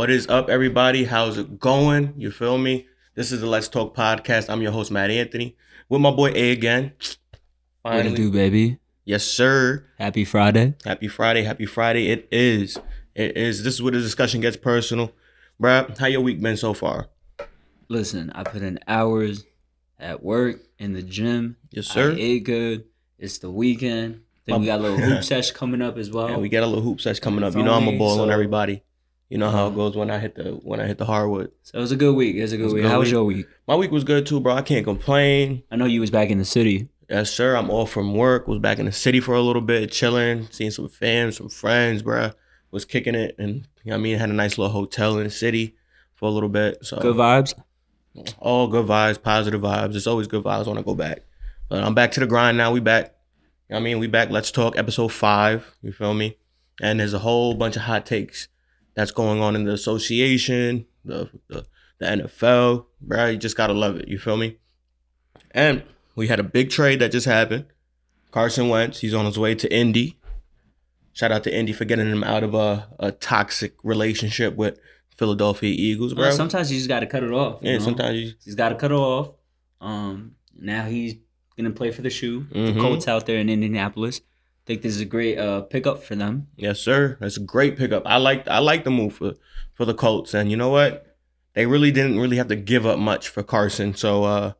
What is up, everybody? How's it going? You feel me? This is the Let's Talk podcast. I'm your host, Matt Anthony, with my boy A again. What to do, baby? Yes, sir. Happy Friday. Happy Friday. Happy Friday. It is. It is. This is where the discussion gets personal. Bruh, how your week been so far? Listen, I put in hours at work, in the gym. Yes, sir. I ate good. It's the weekend. Then we got a little hoop sesh coming up as well. Yeah, we got a little hoop sesh coming up. You know I'm a ball on everybody. You know how it mm-hmm. goes when I hit the when I hit the hardwood. So it was a good week. It was a good was a week. good How was your week? My week was good too, bro. I can't complain. I know you was back in the city. Yes, sir. I'm off from work. Was back in the city for a little bit, chilling, seeing some fans, some friends, bro. Was kicking it, and you know what I mean, had a nice little hotel in the city for a little bit. So Good vibes. all good vibes, positive vibes. It's always good vibes when I go back. But I'm back to the grind now. We back. You know what I mean, we back. Let's talk episode five. You feel me? And there's a whole bunch of hot takes that's going on in the association, the the, the NFL. Bro, you just gotta love it. You feel me? And we had a big trade that just happened. Carson Wentz, he's on his way to Indy. Shout out to Indy for getting him out of a, a toxic relationship with Philadelphia Eagles, bro. Uh, sometimes you just got to cut it off. you yeah, know? sometimes you he's got to cut it off. Um, now he's gonna play for the shoe. Mhm. The Colts out there in Indianapolis. Think this is a great uh pickup for them. Yes, sir. That's a great pickup. I like I like the move for for the Colts, and you know what? They really didn't really have to give up much for Carson. So, uh,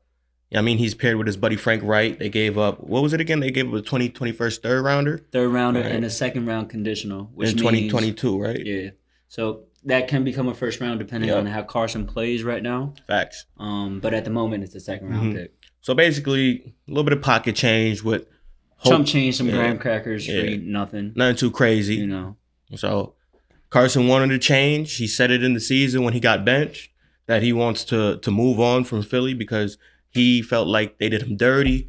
I mean, he's paired with his buddy Frank Reich. They gave up what was it again? They gave up a 20, 21st third rounder Third rounder Right. and a second round conditional, which in twenty twenty two, right? Yeah. So that can become a first round depending Yeah. on how Carson plays right now. Facts. Um, but at the moment it's a second round Mhm. pick. So basically, a little bit of pocket change with hope, Chump change some Yeah. graham crackers Yeah. for nothing. nothing too crazy. You know. So Carson wanted to change. He said it in the season when he got benched that he wants to to move on from Philly because he felt like they did him dirty.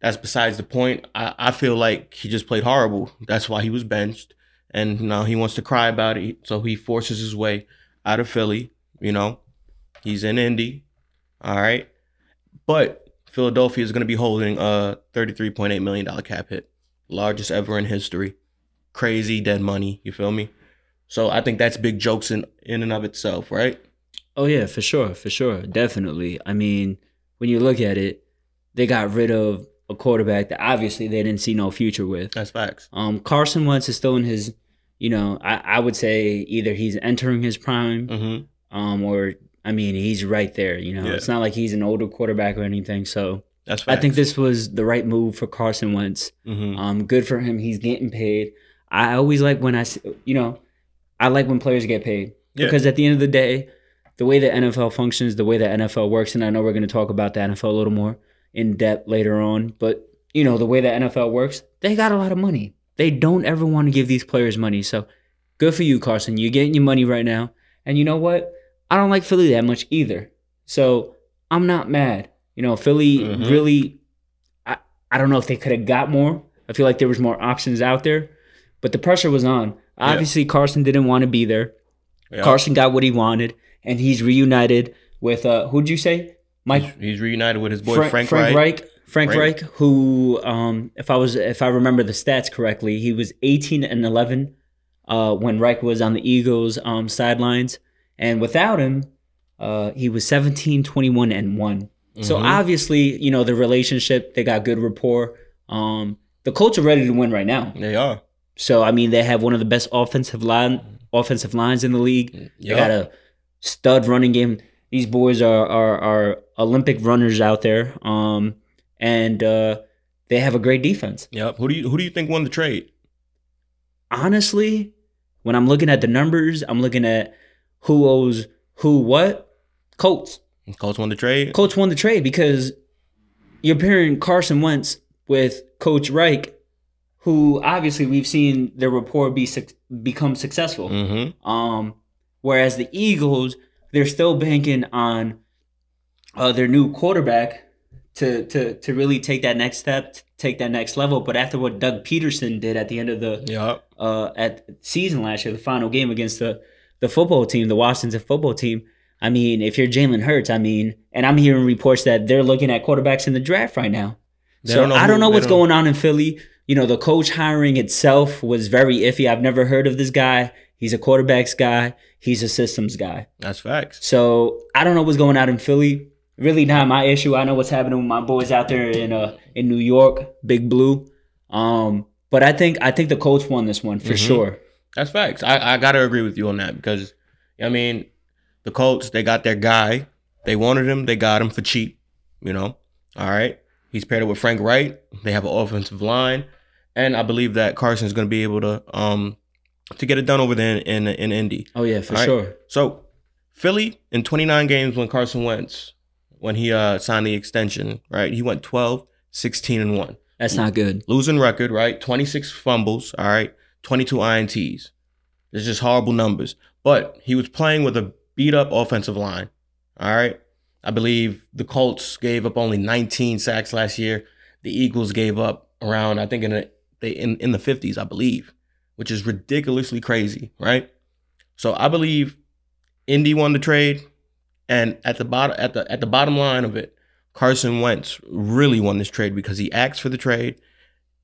That's besides the point. I, I feel like he just played horrible. That's why he was benched. And now he wants to cry about it. So he forces his way out of Philly. You know, he's in Indy. All right. But Philadelphia is going to be holding a $33.8 million cap hit, largest ever in history crazy dead money. You feel me? So I think that's big jokes in in and of itself, right? Oh yeah, for sure, for sure, definitely. I mean, when you look at it, they got rid of a quarterback that obviously they didn't see no future with. That's facts. Um, Carson Wentz is still in his, you know, I, I would say either he's entering his prime, Mm-hmm. um, or I mean he's right there. You know, Yeah. it's not like he's an older quarterback or anything. So That's I think this was the right move for Carson Wentz. Mm-hmm. Um, good for him. He's getting paid. I always like when I, you know, I like when players get paid Yeah. because at the end of the day, the way the NFL functions, the way the NFL works, and I know we're going to talk about the NFL a little more in depth later on, but you know the way the NFL works, they got a lot of money. They don't ever want to give these players money. So good for you, Carson. You're getting your money right now. And you know what? I don't like Philly that much either. So I'm not mad. You know, Philly Mhm. really I, I don't know if they could have got more. I feel like there was more options out there, but the pressure was on. Obviously, Carson didn't want to be there. Yeah. Carson got what he wanted, and he's reunited with uh, who'd you say? Mike He's, he's reunited with his boy Fra- Frank, Frank. Reich. Frank Frank. Reich, who, um, if I was, if I remember the stats correctly, he was 18 and 11 uh, when Reich was on the Eagles um, sidelines, and without him, uh, he was 17, 21 and one. So Mhm. obviously, you know the relationship. They got good rapport. Um, the Colts are ready to win right now. They are. So I mean, they have one of the best offensive line offensive lines in the league. They got a stud running game. These boys are are, are Olympic runners out there, um, and uh, they have a great defense. Yep. Who do you who do you think won the trade? Honestly, when I'm looking at the numbers, I'm looking at who owes who what. Colts. Colts won the trade. Colts won the trade because you're pairing Carson Wentz with Coach Reich, who obviously we've seen their rapport be suc become successful. Mm-hmm. Um, whereas the Eagles, they're still banking on uh, their new quarterback to to to really take that next step, take that next level. But after what Doug Pederson did at the end of the Yep. uh, at season last year, the final game against the the football team, the Washington football team. I mean, if you're Jalen Hurts, I mean, and I'm hearing reports that they're looking at quarterbacks in the draft right now. They so don't I don't know what's don't- going on in Philly. You know, the coach hiring itself was very iffy. I've never heard of this guy. He's a quarterbacks guy. He's a systems guy. That's facts. So I don't know what's going on in Philly. Really not my issue. I know what's happening with my boys out there in uh in New York, Big Blue. Um, but I think I think the Colts won this one for Mhm. sure. That's facts. I, I gotta agree with you on that because I mean, the Colts they got their guy. They wanted him. They got him for cheap. You know. All right. He's paired up with Frank Reich. They have an offensive line, and I believe that Carson's gonna be able to um to get it done over there in in, in Indy. Oh yeah, for All right. sure. So Philly in 29 games when Carson Wentz when he uh signed the extension, right? He went 12, 16 and 1. That's not good. Losing record, right? 26 fumbles, all right? 22 INTs. It's just horrible numbers. But he was playing with a beat up offensive line. All right? I believe the Colts gave up only 19 sacks last year. The Eagles gave up around I think in the in, in the 50s, I believe, which is ridiculously crazy, right? So I believe Indy won the trade, and at the bottom at the at the bottom line of it, Carson Wentz really won this trade because he asked for the trade,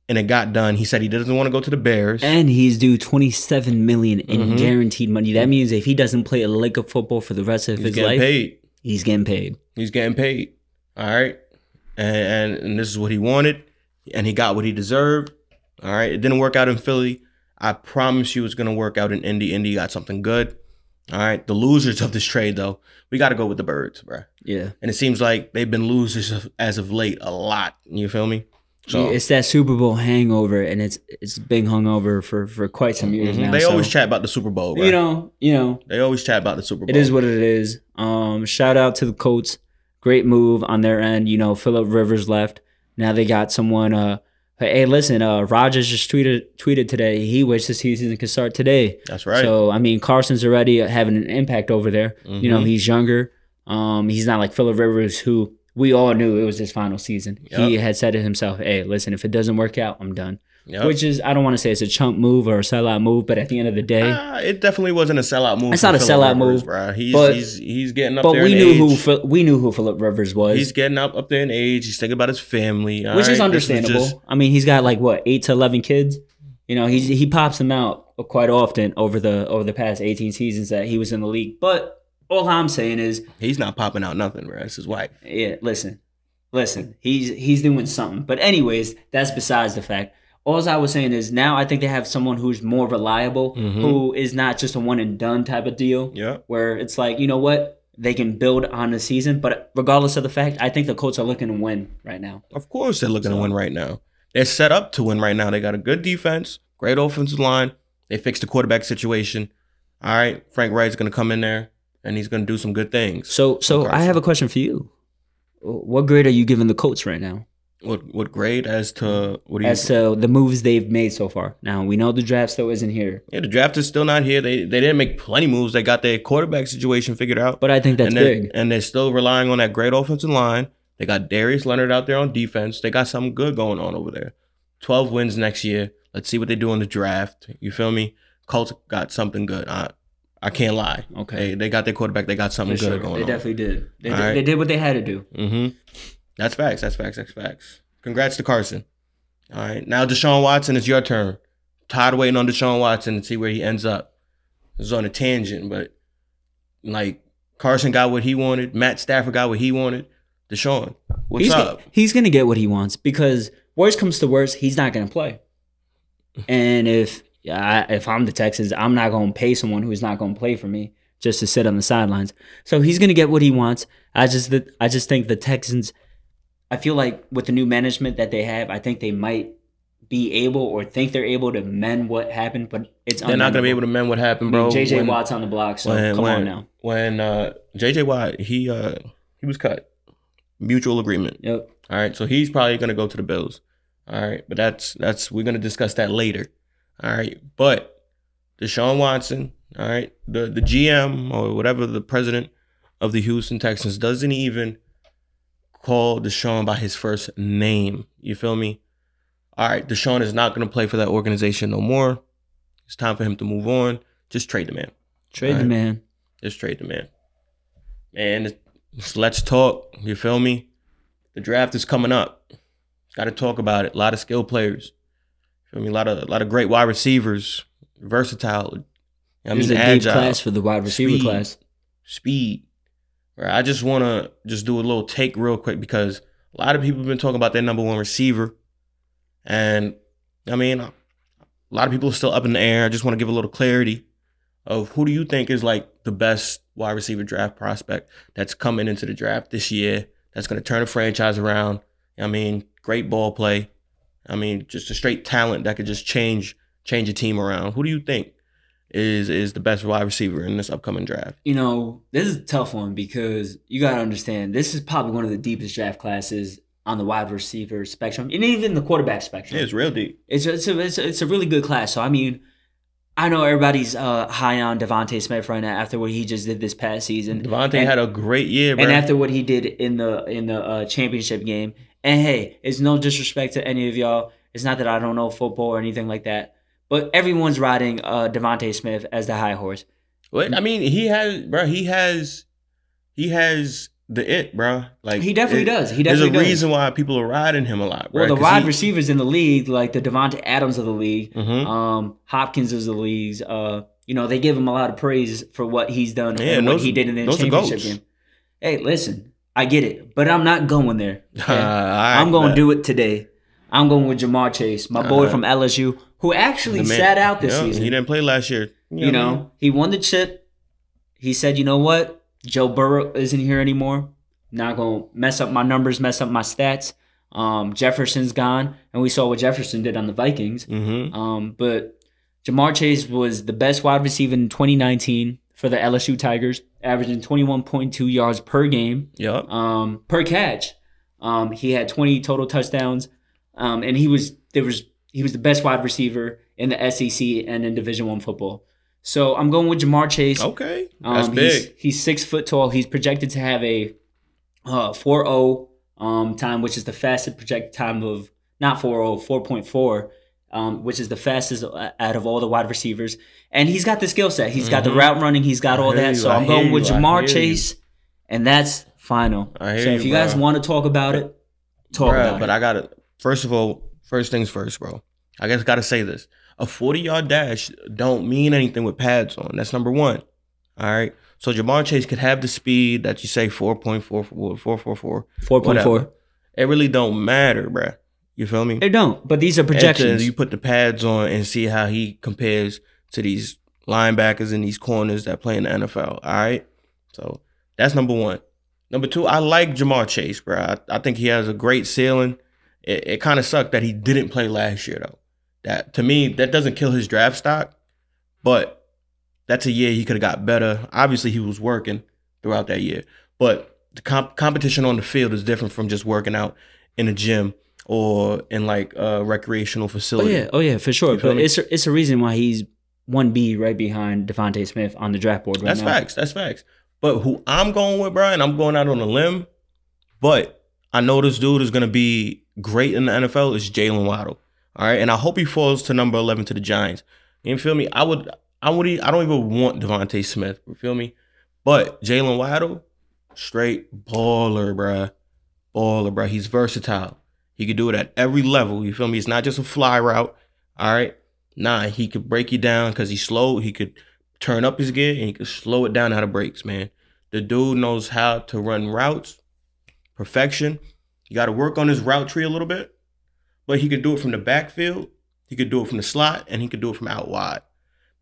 and it got done. He said he doesn't want to go to the Bears. And he's due twenty seven million in Mhm. guaranteed money. That means if he doesn't play a lick of football for the rest of He's his getting life, paid. he's getting paid. He's getting paid. All right, and, and and this is what he wanted, and he got what he deserved. All right, it didn't work out in Philly. I promise you, it's gonna work out in Indy. Indy got something good. All right, the losers of this trade though, we got to go with the Birds, bro. Yeah. And it seems like they've been losers of, as of late a lot. You feel me? So it's that Super Bowl hangover, and it's it's been hungover for for quite some years mhm, now. they so, always chat about the Super Bowl, bro. you know, you know, they always chat about the Super Bowl. it is what it is. Um, shout out to the Colts, great move on their end. You know, Philip Rivers left. Now they got someone. Uh, hey, listen, uh, Rogers just tweeted tweeted today. He wishes the season could start today. That's right. So I mean, Carson's already having an impact over there. You know, Mhm. he's younger. Um, he's not like Philip Rivers, who we all knew it was his final season. He had said it himself. Hey, listen, if it doesn't work out, I'm done. Yep. Which is, I don't want to say it's a chunk move or a sellout move, but at the end of the day, Ah, it definitely wasn't a sellout move. It's not a Phillip sellout Rivers, move, bro. He's, but- he's he's getting up but there we in knew age. who we knew who Philip Rivers was, He's getting up up there in age. He's thinking about his family, which is right? This understandable. just- I mean, he's got like what eight to eleven kids. You know, he's he pops them out quite often over the over the past eighteen seasons that he was in the league. But all I'm saying is, he's not popping out nothing, bro. It's his wife. yeah, listen, listen, he's he's doing something. But anyways, that's besides the fact. All I was saying is now I think they have someone who's more reliable, Mhm. who is not just a one and done type of deal. Yeah. where it's like, you know what? They can build on the season, but regardless of the fact, I think the Colts are looking to win right now. Of course they're looking So- to win right now. They're set up to win right now. They got a good defense, great offensive line. They fixed the quarterback situation. All right, Frank Reich's gonna come in there and he's gonna do some good things. So, so I have a question for you. What grade are you giving the Colts right now, What what grade as to what do you as to the moves they've made so far? Now we know the draft still isn't here, Yeah, the draft is still not here. They they didn't make plenty moves. They got their quarterback situation figured out. but I think that's and big. And they're still relying on that great offensive line. They got Darius Leonard out there on defense. They got something good going on over there. 12 wins next year. Let's see what they do in the draft. You feel me? Colts got something good. I I can't lie. Okay. They, they got their quarterback. They got something For good sure. going They on. definitely did. They, did right. they did what they had to do. Mm-hmm. That's facts. That's facts. That's facts. Congrats to Carson. All right. Now Deshaun Watson, it's your turn. Tired of waiting on Deshaun Watson to see where he ends up. This is on a tangent, but like Carson got what he wanted. Matt Stafford got what he wanted. Deshaun, what's he's, up? He's gonna get what he wants because worst comes to worst, he's not gonna play. And if I, if I'm the Texans, I'm not gonna pay someone who's not gonna play for me just to sit on the sidelines. So he's gonna get what he wants. I just I just think the Texans. I feel like with the new management that they have, I think they might be able or think they're able to mend what happened, but it's They're not gonna be able to mend what happened, bro. JJ when, Watt's on the block, so when, come when, on now. When uh, JJ Watt, he uh, he was cut. Mutual agreement. Yep. All right, so he's probably gonna go to the Bills. All right, but that's that's we're gonna discuss that later. All right, but Deshaun Watson, all right, the the GM or whatever the president of the Houston Texans doesn't even call Deshaun by his first name. You feel me? All right, Deshaun is not gonna play for that organization no more. It's time for him to move on. Just trade the man. Trade the man. Just trade the man. Man, let's talk. You feel me? The draft is coming up. Got to talk about it. A lot of skilled players. Feel mean, A lot of a lot of great wide receivers, versatile, I It's mean, a deep class for the wide receiver speed. class. speed. Right. I just want to just do a little take real quick because a lot of people have been talking about their number one receiver, and I mean, a lot of people are still up in the air. I just want to give a little clarity of who do you think is like the best wide receiver draft prospect that's coming into the draft this year that's going to turn the franchise around. I mean, great ball play. I mean, just a straight talent that could just change change a team around. Who do you think is is the best wide receiver in this upcoming draft? You know, this is a tough one because you got to understand this is probably one of the deepest draft classes on the wide receiver spectrum and even the quarterback spectrum. Yeah, It's real deep. It's a, it's a, it's a, it's a really good class. So I mean, I know everybody's uh, high on DeVonta Smith right now after what he just did this past season, DeVonta had a great year, bro. and after what he did in the in the uh, championship game. And hey, it's no disrespect to any of y'all. It's not that I don't know football or anything like that, but everyone's riding uh, DeVonta Smith as the high horse. What? I mean, he has, bro. He has, he has the it, bro. Like He definitely it- does. He definitely There's a does. reason why people are riding him a lot, bro. Well, the wide receivers in the league, like the Davante Adams of the league, hmm um, Hopkins is the leagues. Uh, you know, they give him a lot of praise for what he's done Yeah, and what he did in the championship game. Hey, listen, I get it, but I'm not going there. okay? I'm I'm going to do it today. I'm going with Ja'Marr Chase, my boy Uh-huh. from LSU, who actually sat out this season. He didn't play last year. you know, he won the chip. He said, "You know what? Joe Burrow isn't here anymore. Not going to mess up my numbers, mess up my stats. Um, Jefferson's gone, and we saw what Jefferson did on the Vikings. Mm-hmm. Um, but Ja'Marr Chase was the best wide receiver in 2019 for the LSU Tigers, averaging 21.2 yards per game, Yep. um, per catch. Um, he had 20 total touchdowns, um, and he was there was he was the best wide receiver in the SEC and in Division One football. So I'm going with Ja'Marr Chase. Okay. That's Um, he's, big. he's six foot tall. He's projected to have a uh, 4.0 um, time, which is the fastest projected time of not 4.0, 4.4, um, which is the fastest out of all the wide receivers. And he's got the skill set. He's got the Mhm. route running. He's got all that. you, So I I'm going with you, I Ja'Marr Chase, and that's final. So if you, you guys want to talk about it, talk Bruh, about but it. But I gotta first of all, first things first, bro. I guess gotta say this. A 40 yard dash don't mean anything with pads on. That's number one. All right. So Ja'Marr Chase could have the speed that you say 4.4, 444. 4.4. It really don't matter, bruh. You feel me? They don't, but these are projections. You put the pads on and see how he compares to these linebackers and these corners that play in the NFL. All right. So that's number one. Number two, I like Ja'Marr Chase, bro. I, I think he has a great ceiling. It, it kind of sucked that he didn't play last year, though. That to me, that doesn't kill his draft stock, but that's a year he could have got better. Obviously, he was working throughout that year, but the comp- competition on the field is different from just working out in a gym or in like a recreational facility. Oh facility. yeah, oh yeah, for sure. You But it's a, it's a reason why he's one B right behind DeVonta Smith on the draft board right That's now. facts. That's facts. But who I'm going with, Brian, I'm going out on a limb. But I know this dude is gonna be great in the NFL. Is Jaylen Waddle. All right, and I hope he falls to number eleven to the Giants. You feel me? I would. I would. I don't even want DeVonta Smith. You feel me? But Jaylen Waddle, straight baller, bruh. Baller, bruh. He's versatile. He could do it at every level. You feel me? It's not just a fly route. All right. Nah, he could break you down because he's slow. He could turn up his gear and he could slow it down out of breaks, man. The dude knows how to run routes, perfection. You got to work on his route tree a little bit, but he could do it from the backfield. He could do it from the slot, and he could do it from out wide.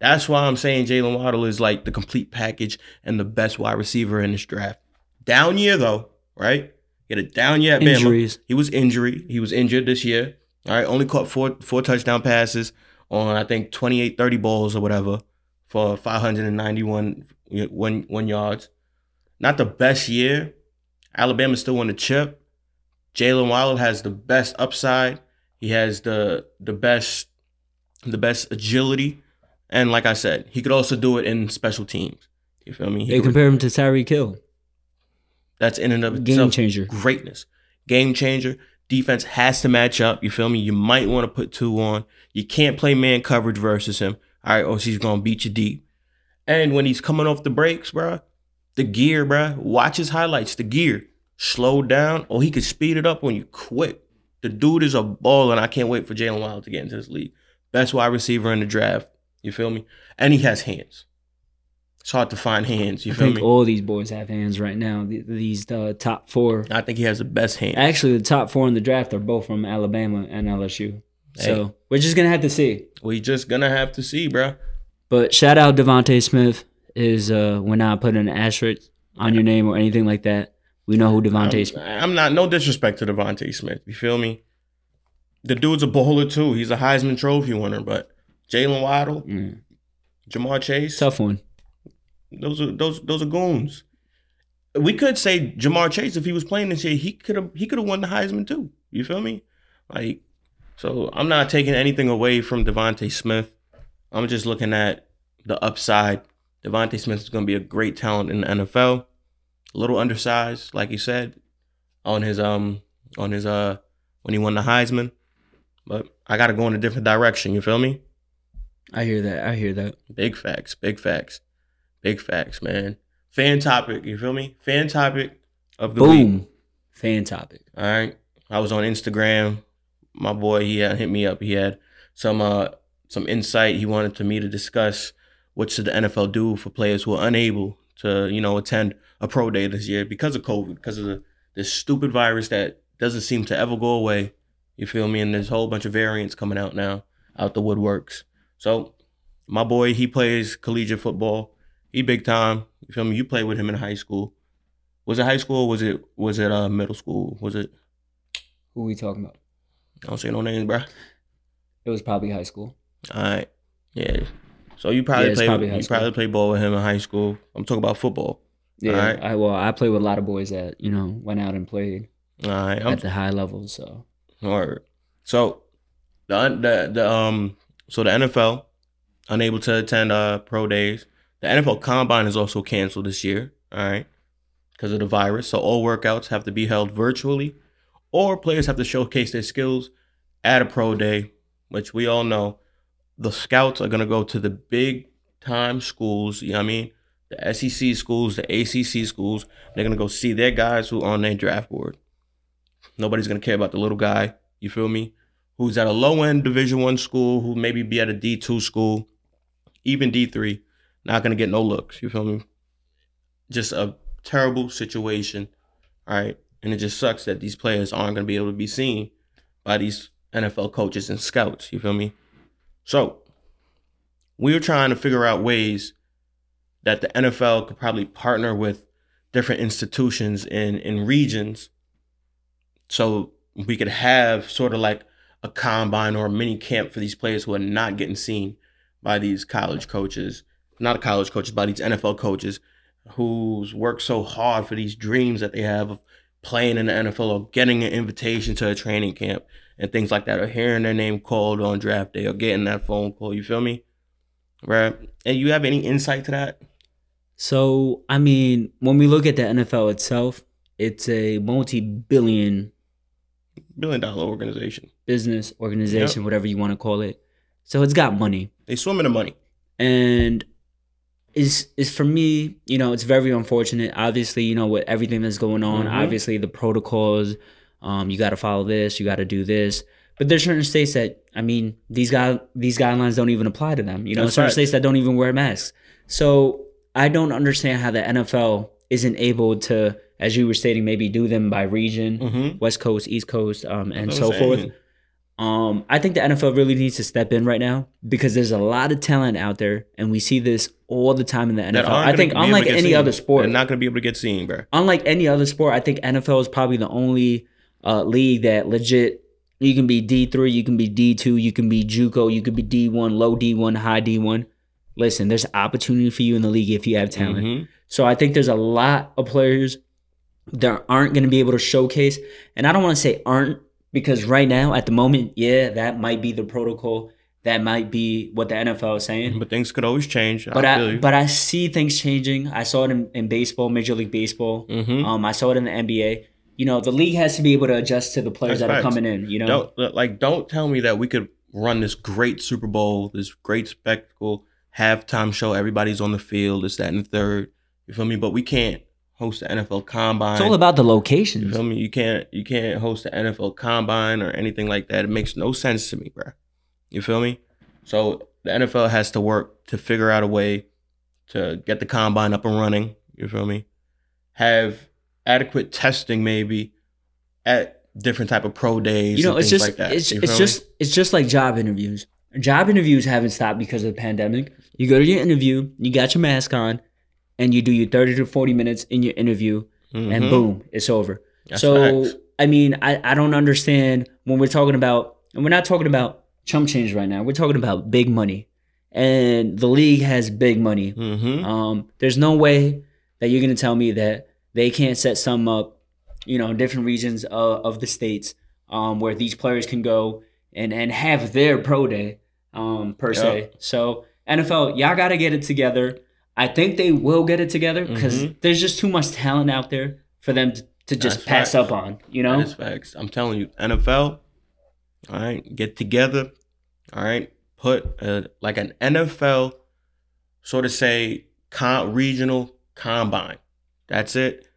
That's why I'm saying Jaylen Waddle is like the complete package and the best wide receiver in this draft. Down year though, right? He had a down year at Bama. He was injury. He was injured this year. All right, only caught four four touchdown passes on I think 28 30 balls or whatever for 591 one one yards. Not the best year. Alabama still won the chip. Jaylen Waddle has the best upside. He has the the best the best agility, and like I said, he could also do it in special teams. You feel me? He They compare him to Tyreek Hill. That's in and of Game itself changer. greatness. Game changer. Defense has to match up. You feel me? You might want to put two on. You can't play man coverage versus him. All right, or she's gonna beat you deep. And when he's coming off the brakes, bruh, the gear, bruh, watch his highlights. The gear, slow down, or he could speed it up on you quick. The dude is a ball, and I can't wait for Jaylen Waddle to get into this league. Best wide receiver in the draft. You feel me? And he has hands. It's hard to find hands. You I feel think me? all these boys have hands right now. These uh, top four. I think he has the best hand. Actually, the top four in the draft are both from Alabama and LSU. So we're just gonna have to see. We just gonna have to see, bro. But shout out DeVonta Smith is uh we're not putting an asterisk on your name or anything like that. We know who DeVonta Smith. I'm not no disrespect to DeVonta Smith. You feel me? The dude's a bowler too. He's a Heisman Trophy winner, but Jaylen Waddle, Mm, Ja'Marr Chase, tough one. Those are those those are goons. We could say Ja'Marr Chase if he was playing this year, he could have he could have won the Heisman too. You feel me? Like, so I'm not taking anything away from DeVonta Smith. I'm just looking at the upside. DeVonta Smith is going to be a great talent in the NFL. A little undersized, like you said, on his um on his uh when he won the Heisman. But I got to go in a different direction. You feel me? I hear that. I hear that. Big facts, big facts, big facts, man. Fan topic, you feel me? Fan topic of the week. Boom. Fan topic. All right. I was on Instagram. My boy, he had hit me up. He had some uh some insight he wanted to me to discuss what should the NFL do for players who are unable to, you know, attend a pro day this year because of COVID, because of the this stupid virus that doesn't seem to ever go away. You feel me? And there's a whole bunch of variants coming out now, out the woodworks. So my boy, he plays collegiate football. He big time. You feel me? You played with him in high school. Was it high school? Or was it was it uh middle school? Was it Who we talking about? I don't say no names, bro. It was probably high school. All right. Yeah. So you probably Yeah, played probably you school. probably played ball with him in high school. I'm talking about football. Yeah. I well, I played with a lot of boys that you know went out and played All right. I'm at the high level. So All right. So the the the um so the NFL unable to attend uh pro days. The NFL Combine is also canceled this year. All right, because of the virus. So all workouts have to be held virtually, or players have to showcase their skills at a pro day, which we all know. The scouts are gonna go to the big time schools. You know what I mean? The SEC schools, the ACC schools. They're gonna go see their guys who are on their draft board. Nobody's gonna care about the little guy. You feel me? Who's at a low end Division One school, who maybe be at a D two school, even D three, not gonna get no looks. You feel me? Just a terrible situation, all right? And it just sucks that these players aren't gonna be able to be seen by these NFL coaches and scouts. You feel me? So we were trying to figure out ways that the NFL could probably partner with different institutions in in regions so we could have sort of like a combine or a mini camp for these players who are not getting seen by these college coaches, not college coaches, by these NFL coaches who's worked so hard for these dreams that they have of playing in the NFL or getting an invitation to a training camp and things like that, or hearing their name called on draft day or getting that phone call. You feel me? Right? And you have any insight to that? So, I mean, when we look at the NFL itself, it's a multi-billion Billion dollar organization. business organization, whatever you want to call it. So it's got money, They swim in the money. and is is for me, you know, it's very unfortunate. Obviously, you know, with everything that's going on, Mhm. obviously the protocols, um, you got to follow this, you got to do this. But there's certain states that, I mean, these guy these guidelines don't even apply to them. You know, That's certain right. states that don't even wear masks. So I don't understand how the NFL isn't able to, as you were stating, maybe do them by region, Mm-hmm. West Coast, East Coast, um, and so forth. saying. Um, I think the NFL really needs to step in right now because there's a lot of talent out there, and we see this all the time in the NFL. I think unlike any seen. other sport, they're not going to be able to get seen, bro. unlike any other sport, I think NFL is probably the only uh, league that legit you can be D three, you can be D two, you can be JUCO, you can be D one, low D one, high D one. Listen, there's opportunity for you in the league if you have talent. Mhm. So I think there's a lot of players that aren't going to be able to showcase, and I don't want to say aren't because right now at the moment, yeah, that might be the protocol. That might be what the NFL is saying. But things could always change. But I I, but I see things changing. I saw it in, in baseball, Major League Baseball. Mhm. Um, I saw it in the NBA. You know, the league has to be able to adjust to the players That's that are coming in. You know, don't like don't tell me that we could run this great Super Bowl, this great spectacle, halftime show. Everybody's on the field. This, that, and the third. You feel me? But we can't host the NFL Combine. it's all about the locations. You feel me? You can't you can't host the NFL Combine or anything like that. It makes no sense to me, bro. You feel me? So the NFL has to work to figure out a way to get the combine up and running. You feel me? Have adequate testing maybe at different type of pro days. you know, and it's just like that. it's it's me? just it's just like job interviews. Job interviews haven't stopped because of the pandemic. You go to your interview, you got your mask on, and you do your thirty to forty minutes in your interview, and Mhm. boom, it's over. That's so facts. I mean, I, I don't understand when we're talking about and we're not talking about chump change right now. We're talking about big money. And the league has big money. Mhm. Um, there's no way that you're gonna tell me that they can't set some up, you know, in different regions of, of the states, um, where these players can go and and have their pro day, um, per se. So NFL, y'all gotta get it together. I think they will get it together because Mhm. there's just too much talent out there for them to, to just That's pass facts. up on. You know, That is facts. I'm telling you, NFL. All right, get together. All right, put a, like an NFL, sort of say con, regional combine. That's it.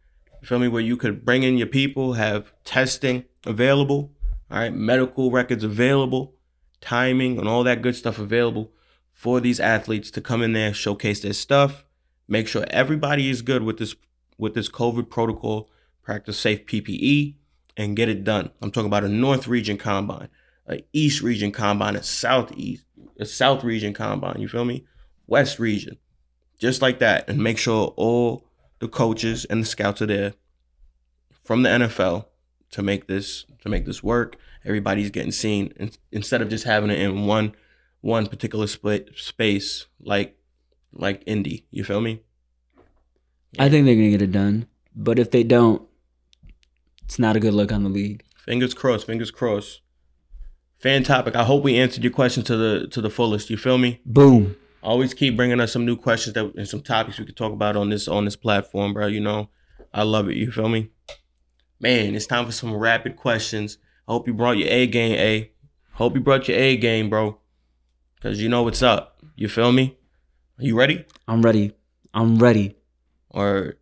You feel me? Where you could bring in your people, have testing available. All right, medical records available, timing and all that good stuff available for these athletes to come in there, showcase their stuff, make sure everybody is good with this with this COVID protocol, practice safe PPE, and get it done. I'm talking about a North Region combine, a East Region combine, a Southeast, a South Region combine. You feel me? West Region, just like that, and make sure all the coaches and the scouts are there from the NFL to make this to make this work. Everybody's getting seen in, instead of just having it in one one particular split space like like Indy. You feel me? I think they're gonna get it done. But if they don't, it's not a good look on the league. Fingers crossed. Fingers crossed. Fan topic. I hope we answered your question to the to the fullest. You feel me? Boom. Always keep bringing us some new questions that and some topics we could talk about on this on this platform, bro. You know, I love it. You feel me? Man, it's time for some rapid questions. I hope you brought your A game, A. Hope you brought your A game, bro. Cause you know what's up. You feel me? Are you ready? I'm ready. I'm ready. Or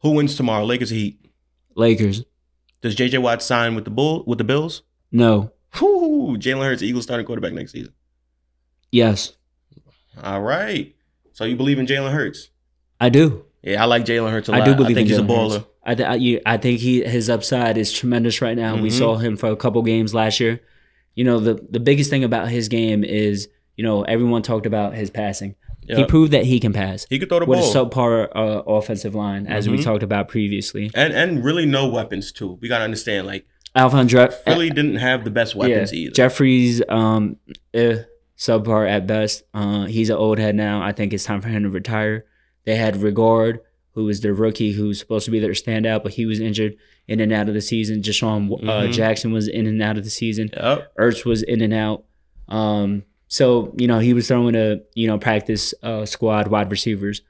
who wins tomorrow? Lakers or Heat? Lakers. Does JJ Watt sign with the Bull with the Bills? No. Whoo, Jalen Hurts, Eagles starting quarterback next season. Yes. All right. So you believe in Jalen Hurts? I do. Yeah, I like Jalen Hurts a lot. I do believe I think in he's a baller. Hurts. I, th- I, you- I think he his upside is tremendous right now. We Mhm. saw him for a couple games last year. You know the the biggest thing about his game is you know everyone talked about his passing. He proved that he can pass He could throw the with a ball. subpar uh, offensive line, as we Mhm. talked about previously. and and really no weapons too. We gotta understand, like Alvin Philly didn't have the best weapons yeah, either. Jeffery's um eh, subpar at best. Uh, he's an old head now. I think it's time for him to retire. They had Reagor, who was their rookie, who's supposed to be their standout, but he was injured in and out of the season. DeSean uh, Mhm. Jackson was in and out of the season. Yep. Ertz was in and out. Um, so you know he was throwing a you know practice uh, squad wide receivers,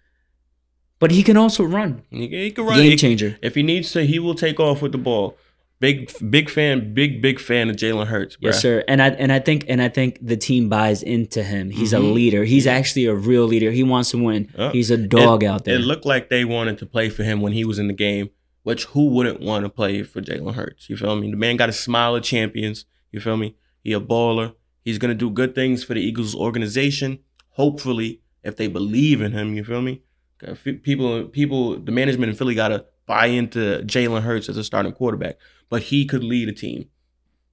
but he can also run. He, he can run. Game changer. if he needs to, he will take off with the ball. Big big fan, big big fan of Jalen Hurts. Bro. Yes, sir. And I and I think and I think the team buys into him. He's a Mhm. leader. He's actually a real leader. He wants to win. Yep. He's a dog it, out there. It looked like they wanted to play for him when he was in the game. Which who wouldn't want to play for Jalen Hurts? You feel me? The man got a smile of champions. You feel me? He a baller. He's gonna do good things for the Eagles organization. Hopefully, if they believe in him, you feel me? People, people, the management in Philly gotta buy into Jalen Hurts as a starting quarterback, but he could lead a team.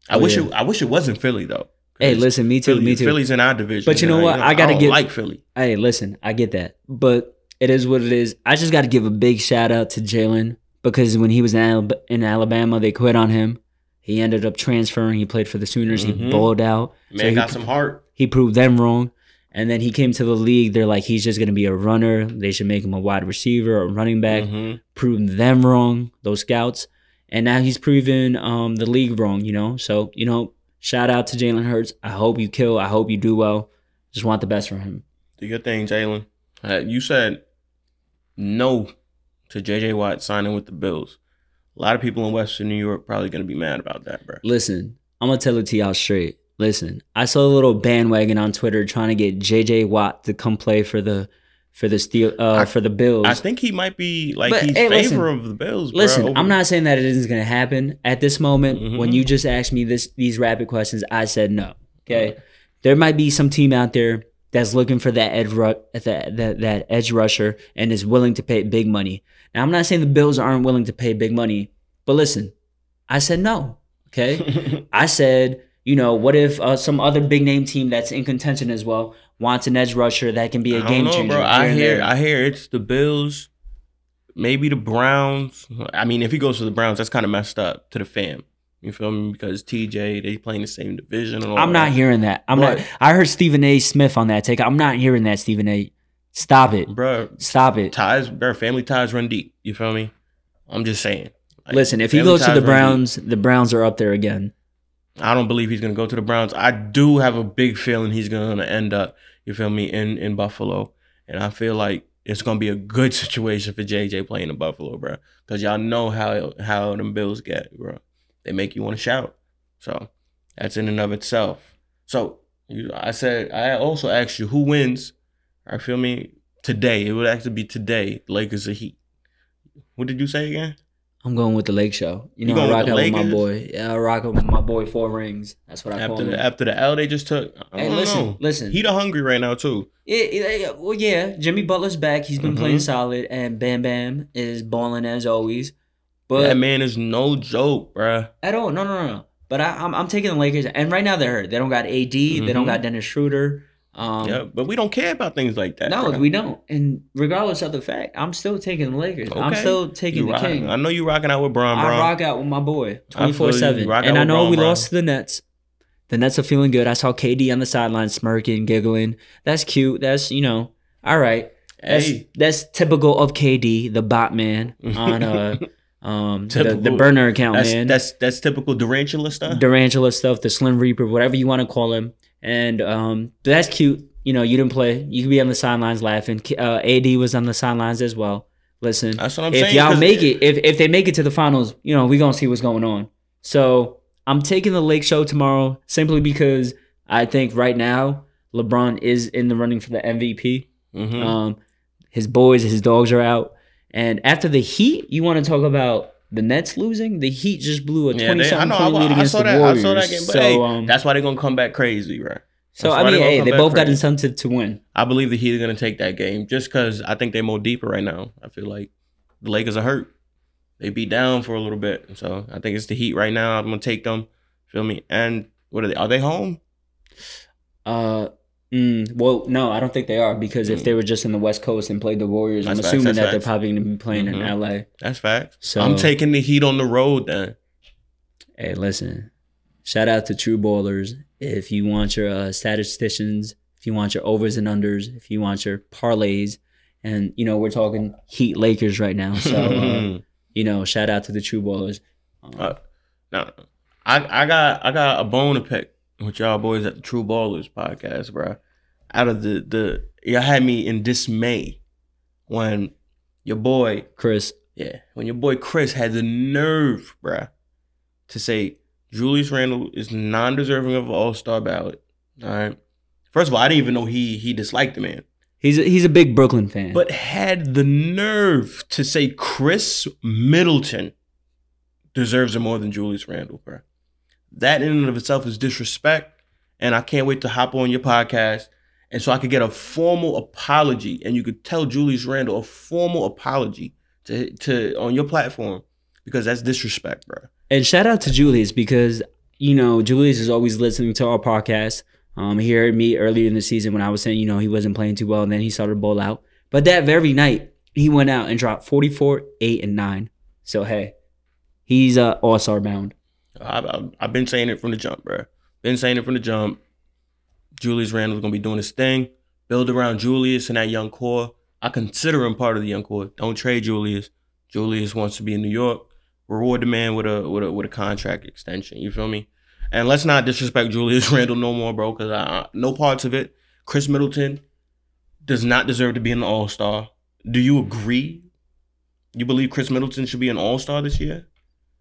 I Oh, wish yeah. it. I wish it wasn't Philly though. Hey, listen, me too, Philly, me too. Philly's in our division. But you know what? I gotta don't give- like Philly. Hey, listen, I get that, but it is what it is. I just got to give a big shout out to Jalen because when he was in Alabama, they quit on him. He ended up transferring. He played for the Sooners. He Mhm. balled out. Man So he got some heart. He proved them wrong. And then he came to the league. They're like, he's just going to be a runner. They should make him a wide receiver or running back. Mhm. Proved them wrong, those scouts. And now he's proven um, the league wrong, you know? So, you know, shout out to Jalen Hurts. I hope you kill. I hope you do well. Just want the best for him. Do your thing, Jalen. Uh, you said no to JJ Watt signing with the Bills. A lot of people in Western New York probably going to be mad about that, bro. Listen, I'm gonna tell it to y'all straight. Listen, I saw a little bandwagon on Twitter trying to get JJ Watt to come play for the for the steel uh I- for the Bills. I think he might be like But, he's hey, listen. favor of the Bills. Bro, Listen, I'm not saying that it isn't gonna happen. At this moment, Mhm. when you just asked me this these rapid questions, I said no. Okay. There might be some team out there that's looking for that edge ru- that, that that edge rusher and is willing to pay big money. Now I'm not saying the Bills aren't willing to pay big money, but listen, I said no. Okay, I said you know what if uh, some other big name team that's in contention as well wants an edge rusher that can be a I game know, changer. bro. I hear, there. I hear it's the Bills, maybe the Browns. I mean, if he goes to the Browns, that's kind of messed up to the fam. You feel me? Because TJ, they play in the same division. And all I'm not that. hearing that. I'm But- not. I heard Stephen A. Smith on that take. I'm not hearing that Stephen A. Stop it. bro. Stop it. Ties, bro. Family ties run deep. You feel me? I'm just saying. Like, Listen, if he goes to the run deep. Browns, the Browns are up there again. I don't believe he's gonna go to the Browns. I do have a big feeling he's gonna end up, you feel me, in in Buffalo, and I feel like it's gonna be a good situation for JJ playing in Buffalo, bro. Because y'all know how how them Bills get, bro. They make you want to shout. So that's in and of itself. So you, I said I also asked you who wins. I feel me today. It would actually be today. Lakers or Heat. What did you say again? I'm going with the Lake Show. You You know, I rock with out with my boy. Yeah, I rock out with my boy Four Rings. That's what I call After him. the after the L they just took. I Hey, listen, know. listen. He the hungry right now too. Yeah, yeah, well, yeah. Jimmy Butler's back. He's been Mhm. playing solid, and Bam Bam is balling as always. But that man is no joke, bruh. at all, no, no, no, no. But I, I'm, I'm taking the Lakers, and right now they're hurt. They don't got AD. They don't Mhm. got Dennis Schroeder. Um, yeah, but we don't care about things like that. no, bruh. we don't. And regardless of the fact, I'm still taking the Lakers. I'm still taking You the King. I know you rocking out with Bron, I rock out with my boy I feel twenty you. four seven. And I know Bron, we Bron. lost to the Nets. The Nets are feeling good. I saw KD on the sideline smirking, giggling. That's cute. That's you know, all right. That's Hey, that's typical of KD, the bot man on uh um the, the burner account that's man. that's that's typical Durantula stuff. Durantula stuff, the Slim Reaper, whatever you want to call him. And um, that's cute. You know, you didn't play. You could be on the sidelines laughing. Uh, AD was on the sidelines as well. Listen, That's what I'm if saying. y'all make it, if if they make it to the finals, you know, we gonna see what's going on. So I'm taking the Lake Show tomorrow simply because I think right now LeBron is in the running for the MVP. Mhm. Um, his boys, his dogs are out. And after the Heat, you want to talk about the Nets losing? The Heat just blew a Yeah, twenty they, I something know. point I, lead I against saw the that. Warriors. I saw that game. But so, hey, um, that's why they're gonna come back crazy, right? so that's I why they mean, hey, they both got incentive to win. I believe the Heat are gonna take that game just because I think they're more deeper right now. I feel like the Lakers are hurt. They beat down for a little bit, so I think it's the Heat right now. I'm gonna take them. Feel me? And what are they? Are they home? Uh, mm, well, no, I don't think they are because if Mm. they were just in the West Coast and played the Warriors, I'm facts, assuming that's that they're facts. probably going to be playing in Mhm. LA. That's facts. So I'm taking the Heat on the road then. Hey, listen. Shout out to True Ballers. If you want your uh, statisticians, if you want your overs and unders, if you want your parlays, and you know we're talking Heat Lakers right now, so uh, you know shout out to the True Ballers. Um, Uh, no, I I got I got a bone to pick with y'all boys at the True Ballers podcast, bro. Out of the the y'all had me in dismay when your boy Chris, Yeah, when your boy Chris had the nerve, bro, to say Julius Randle is non-deserving of an All-Star ballot. All right. First of all, I didn't even know he he disliked the man, he's a, he's a big Brooklyn fan. but had the nerve to say Khris Middleton deserves it more than Julius Randle, bruh. That in and of itself is disrespect, and I can't wait to hop on your podcast. And so I could get a formal apology, and you could tell Julius Randle a formal apology to to on your platform because that's disrespect, bro. And shout out to Julius because you know Julius is always listening to our podcast. Um, he heard me earlier in the season when I was saying you know he wasn't playing too well, and then he started to bowl out. But that very night he went out and dropped 44, eight, and nine. So hey, he's uh, all star bound. I've, I've, I've been saying it from the jump, bro. Been saying it from the jump. Julius Randle's gonna be doing his thing. Build around Julius and that young core. I consider him part of the young core. Don't trade Julius. Julius wants to be in New York. Reward the man with a with a with a contract extension. You feel me? And let's not disrespect Julius Randle no more, bro. Because I, no parts of it. Khris Middleton does not deserve to be an All Star. Do you agree? You believe Khris Middleton should be an All Star this year?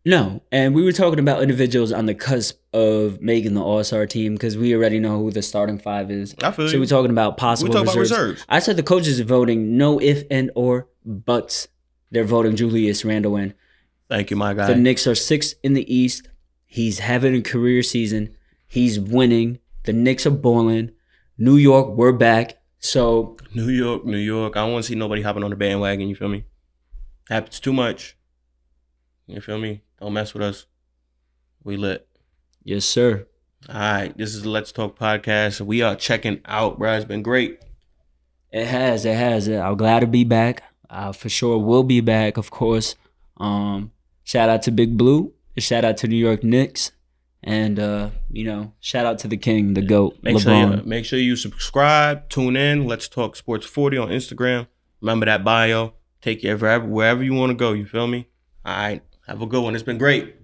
No, and we were talking about individuals on the cusp of making the All Star team because we already know who the starting five is. I feel So you. we're talking about possible talk about reserves. reserves. I said the coaches are voting no if and or buts. They're voting Julius Randle in. Thank you, my guy. The Knicks are sixth in the East. He's having a career season. He's winning. The Knicks are balling. New York, we're back. So New York, New York. I don't want to see nobody hopping on the bandwagon. You feel me? Happens too much. You feel me? Don't mess with us. We lit. yes, sir. All right. This is the Let's Talk podcast. We are checking out, bro. It's been great. It has, it has. I'm glad to be back. Uh, for sure, will be back, of course. Um, shout out to Big Blue. Shout out to New York Knicks, and uh, you know, shout out to the King, the Goat, Make LeBron. sure you make sure you subscribe, tune in. Let's talk sports 40 on Instagram. Remember that bio. Take you wherever wherever you want to go. You feel me? All right. Have a good one. It's been great.